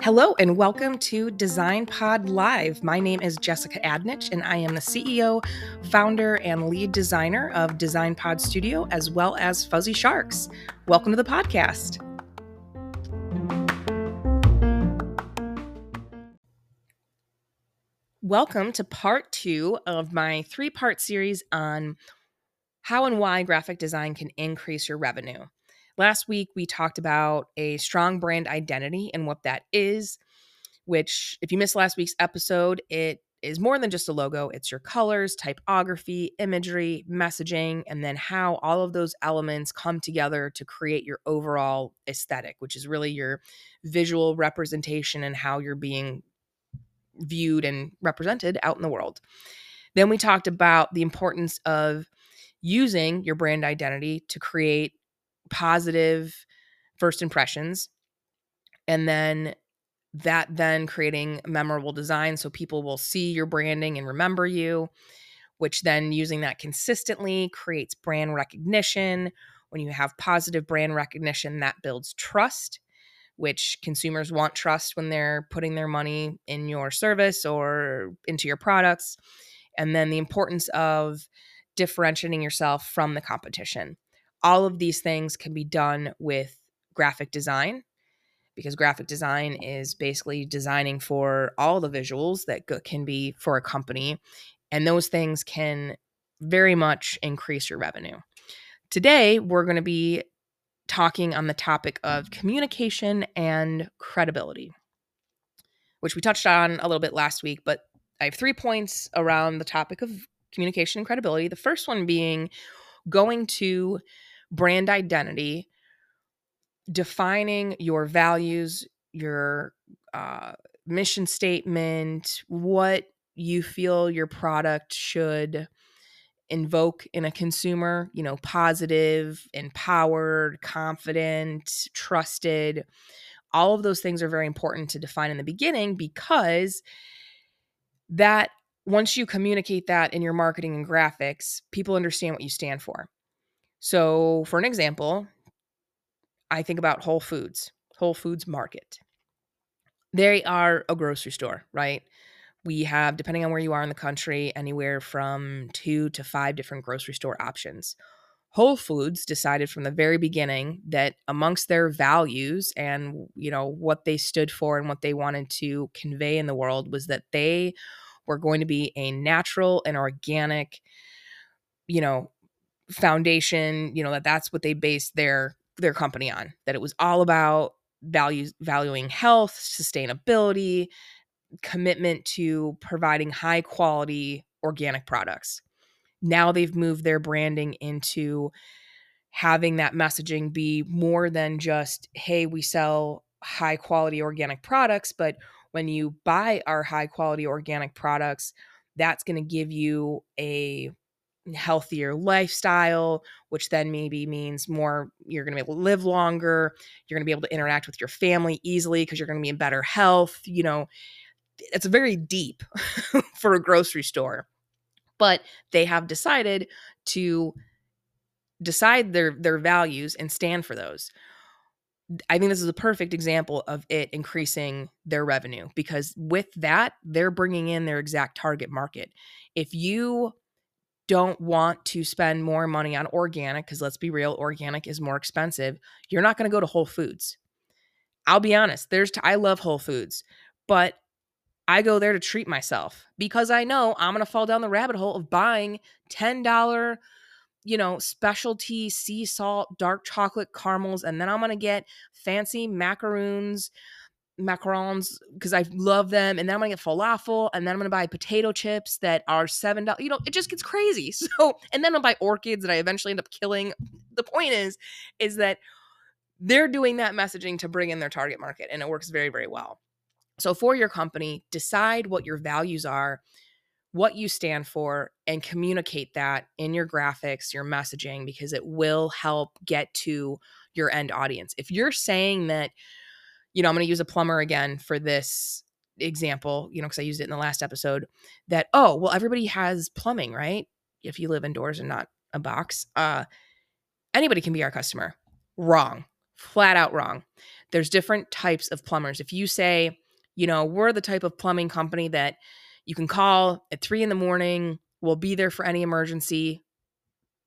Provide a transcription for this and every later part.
Hello and welcome to DesignPod Live. My name is Jessica Adnich, and I am the CEO, founder, and lead designer of DesignPod Studio, as well as Fuzzy Sharks. Welcome to the podcast. Welcome to part two of my three part series on how and why graphic design can increase your revenue. Last week, we talked about a strong brand identity and what that is, which, if you missed last week's episode, it is more than just a logo. It's your colors, typography, imagery, messaging, and then how all of those elements come together to create your overall aesthetic, which is really your visual representation and how you're being viewed and represented out in the world. Then we talked about the importance of using your brand identity to create positive first impressions and then that then creating memorable design so people will see your branding and remember you which then using that consistently creates brand recognition. When you have positive brand recognition that builds trust which consumers want trust when they're putting their money in your service or into your products. And then the importance of differentiating yourself from the competition all of these things can be done with graphic design because graphic design is basically designing for all the visuals that can be for a company and those things can very much increase your revenue. Today, we're going to be talking on the topic of communication and credibility, which we touched on a little bit last week, but I have three points around the topic of communication and credibility. The first one being going to brand identity, defining your values, your uh, mission statement, what you feel your product should invoke in a consumer, you know, positive, empowered, confident, trusted. All of those things are very important to define in the beginning because that once you communicate that in your marketing and graphics, people understand what you stand for. So, for an example, I think about Whole Foods, Whole Foods Market. They are a grocery store, right? We have, depending on where you are in the country, anywhere from two to five different grocery store options. Whole Foods decided from the very beginning that amongst their values and you know what they stood for and what they wanted to convey in the world was that they were going to be a natural and organic you know foundation you know that that's what they based their their company on that it was all about values valuing health sustainability commitment to providing high quality organic products. Now they've moved their branding into having that messaging be more than just hey we sell high quality organic products but when you buy our high quality organic products that's going to give you a healthier lifestyle, which then maybe means more you're going to be able to live longer. You're going to be able to interact with your family easily because you're going to be in better health. You know, it's very deep for a grocery store. But they have decided to decide their their values and stand for those. I think this is a perfect example of it increasing their revenue because with that, they're bringing in their exact target market. If you don't want to spend more money on organic, because let's be real, organic is more expensive, you're not going to go to Whole Foods. I'll be honest, there's t- I love Whole Foods, but I go there to treat myself because I know I'm going to fall down the rabbit hole of buying $10 you know, specialty sea salt dark chocolate caramels and then I'm to get fancy macaroons macarons because I love them. And then I'm gonna get falafel, and then I'm gonna buy potato chips that are seven dollars. You know, it just gets crazy. So, and then I'll buy orchids that I eventually end up killing. The point is, is that they're doing that messaging to bring in their target market, and it works very, very well. So, for your company, decide what your values are, what you stand for, and communicate that in your graphics, your messaging, because it will help get to your end audience. If you're saying that you know, I'm going to use a plumber again for this example, you know, because I used it in the last episode that, oh, well, everybody has plumbing, right? If you live indoors and not a box. Uh, Anybody can be our customer. Wrong. Flat out wrong. There's different types of plumbers. If you say, you know, we're the type of plumbing company that you can call at three in the morning, we'll be there for any emergency.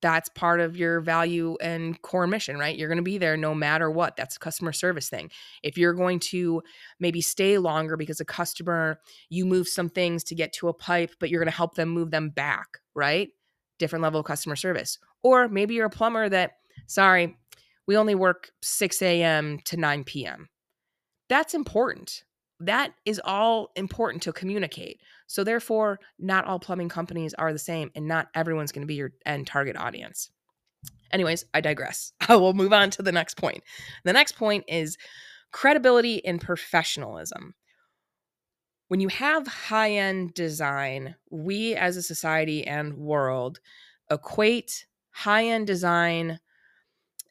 That's part of your value and core mission, right? You're going to be there no matter what. That's a customer service thing. If you're going to maybe stay longer because a customer, you move some things to get to a pipe, but you're going to help them move them back, right? Different level of customer service. Or maybe you're a plumber that, sorry, we only work 6 a.m. to 9 p.m. That's important. That is all important to communicate. So, therefore, not all plumbing companies are the same, and not everyone's going to be your end target audience. Anyways, I digress. I will move on to the next point. The next point is credibility and professionalism. When you have high end design, we as a society and world equate high end design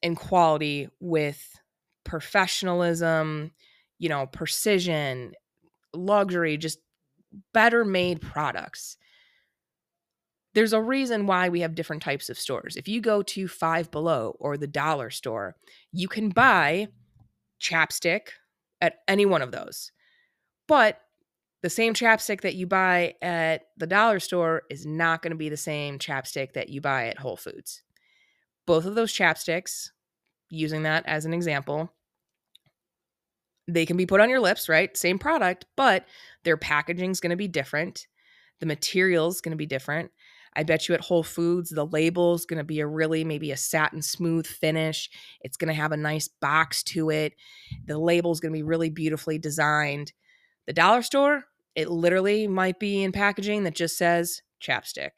and quality with professionalism, you know, precision, luxury, just better made products. There's a reason why we have different types of stores. If you go to Five Below or the dollar store, you can buy chapstick at any one of those. But the same chapstick that you buy at the dollar store is not going to be the same chapstick that you buy at Whole Foods. Both of those chapsticks, using that as an example, they can be put on your lips, right? Same product, but their packaging is going to be different. The material is going to be different. I bet you at Whole Foods, the label is going to be a really maybe a satin smooth finish. It's going to have a nice box to it. The label is going to be really beautifully designed. The dollar store, it literally might be in packaging that just says chapstick.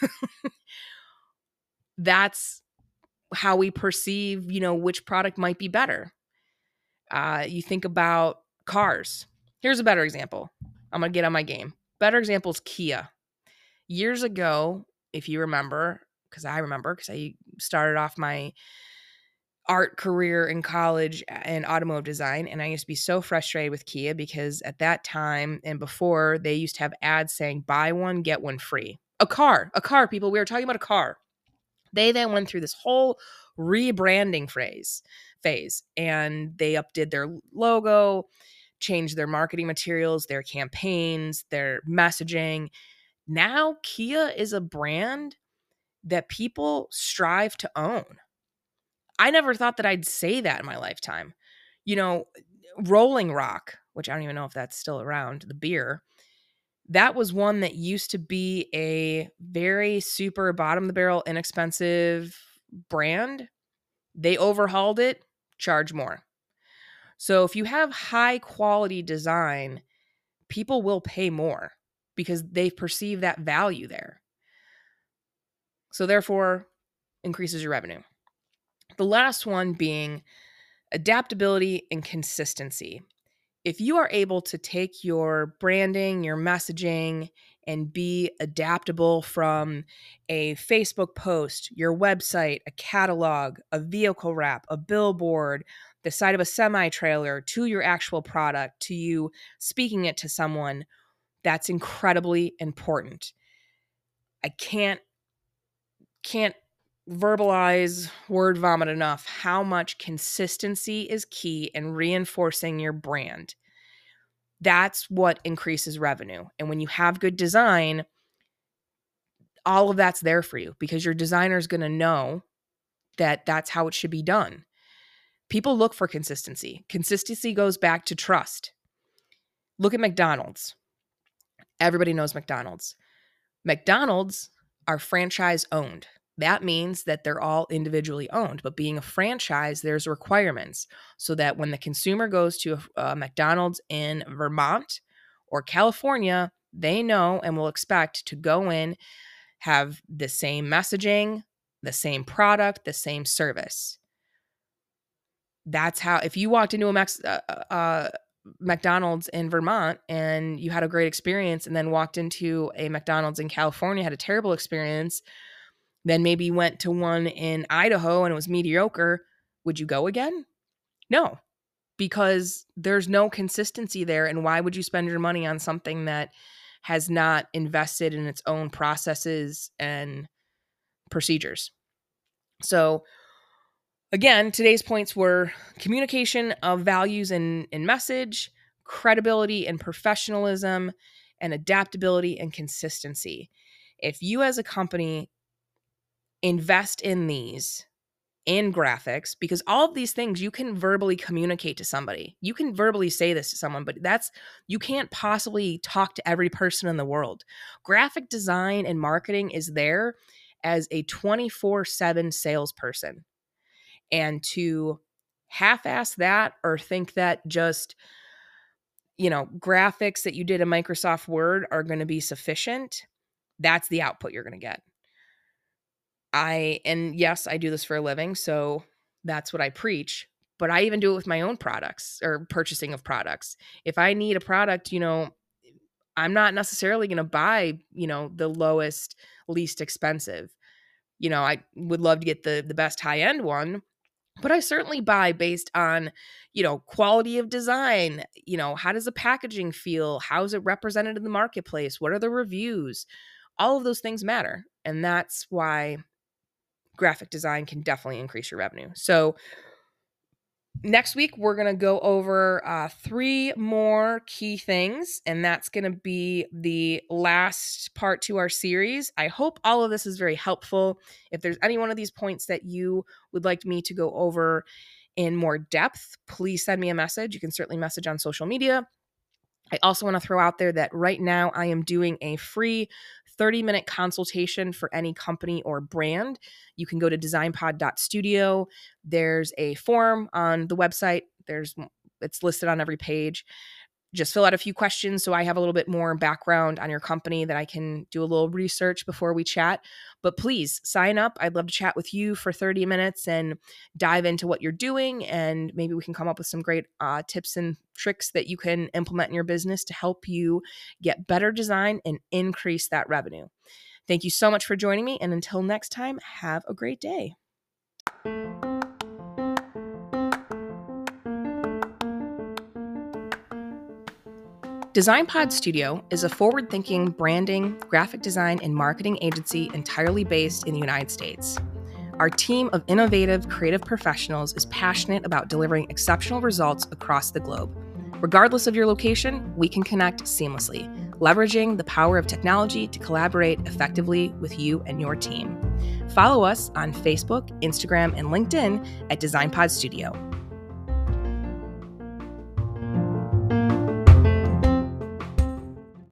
That's how we perceive, you know, which product might be better. Uh, you think about cars. Here's a better example. I'm going to get on my game. Better example is Kia. Years ago, if you remember, because I remember, because I started off my art career in college in automotive design. And I used to be so frustrated with Kia because at that time and before, they used to have ads saying, buy one, get one free. A car, a car, people. We were talking about a car. They then went through this whole rebranding phrase phase and they updid their logo, changed their marketing materials, their campaigns, their messaging. Now Kia is a brand that people strive to own. I never thought that I'd say that in my lifetime. You know, Rolling Rock, which I don't even know if that's still around, the beer, that was one that used to be a very super bottom of the barrel, inexpensive brand. They overhauled it, charge more. So if you have high quality design, people will pay more because they perceive that value there. So therefore, increases your revenue. The last one being adaptability and consistency. If you are able to take your branding, your messaging, and be adaptable from a Facebook post, your website, a catalog, a vehicle wrap, a billboard, the side of a semi trailer to your actual product, to you speaking it to someone, that's incredibly important. I can't can't verbalize word vomit enough how much consistency is key in reinforcing your brand. That's what increases revenue. And when you have good design, all of that's there for you because your designer is going to know that that's how it should be done. People look for consistency. Consistency goes back to trust. Look at McDonald's. Everybody knows McDonald's. McDonald's are franchise owned that means that they're all individually owned. But being a franchise, there's requirements so that when the consumer goes to a, a McDonald's in Vermont or California, they know and will expect to go in, have the same messaging, the same product, the same service. That's how, if you walked into a uh, uh, uh McDonald's in Vermont and you had a great experience, and then walked into a McDonald's in California, had a terrible experience, then maybe went to one in Idaho and it was mediocre, would you go again? No, because there's no consistency there. And why would you spend your money on something that has not invested in its own processes and procedures? So, Again, today's points were communication of values and, and message, credibility and professionalism, and adaptability and consistency. If you as a company invest in these, in graphics because all of these things you can verbally communicate to somebody. You can verbally say this to someone, but that's you can't possibly talk to every person in the world. Graphic design and marketing is there as a 24/7 salesperson. And to half-ass that or think that just you know, graphics that you did in Microsoft Word are going to be sufficient, that's the output you're going to get. I, and yes, I do this for a living. So that's what I preach. But I even do it with my own products or purchasing of products. If I need a product, you know, I'm not necessarily going to buy, you know, the lowest, least expensive. You know, I would love to get the the best high end one, but I certainly buy based on, you know, quality of design. You know, how does the packaging feel? How is it represented in the marketplace? What are the reviews? All of those things matter, and that's why graphic design can definitely increase your revenue. So, next week, we're going to go over uh, three more key things, and that's going to be the last part to our series. I hope all of this is very helpful. If there's any one of these points that you would like me to go over in more depth, please send me a message. You can certainly message on social media. I also want to throw out there that right now I am doing a free 30 minute consultation for any company or brand. You can go to designpod.studio. There's a form on the website. There's it's listed on every page just fill out a few questions so I have a little bit more background on your company that I can do a little research before we chat. But please sign up. I'd love to chat with you for 30 minutes and dive into what you're doing. And maybe we can come up with some great uh, tips and tricks that you can implement in your business to help you get better design and increase that revenue. Thank you so much for joining me. And until next time, have a great day. DesignPod Studio is a forward thinking branding, graphic design, and marketing agency entirely based in the United States. Our team of innovative, creative professionals is passionate about delivering exceptional results across the globe. Regardless of your location, we can connect seamlessly, leveraging the power of technology to collaborate effectively with you and your team. Follow us on Facebook, Instagram, and LinkedIn at DesignPod Studio.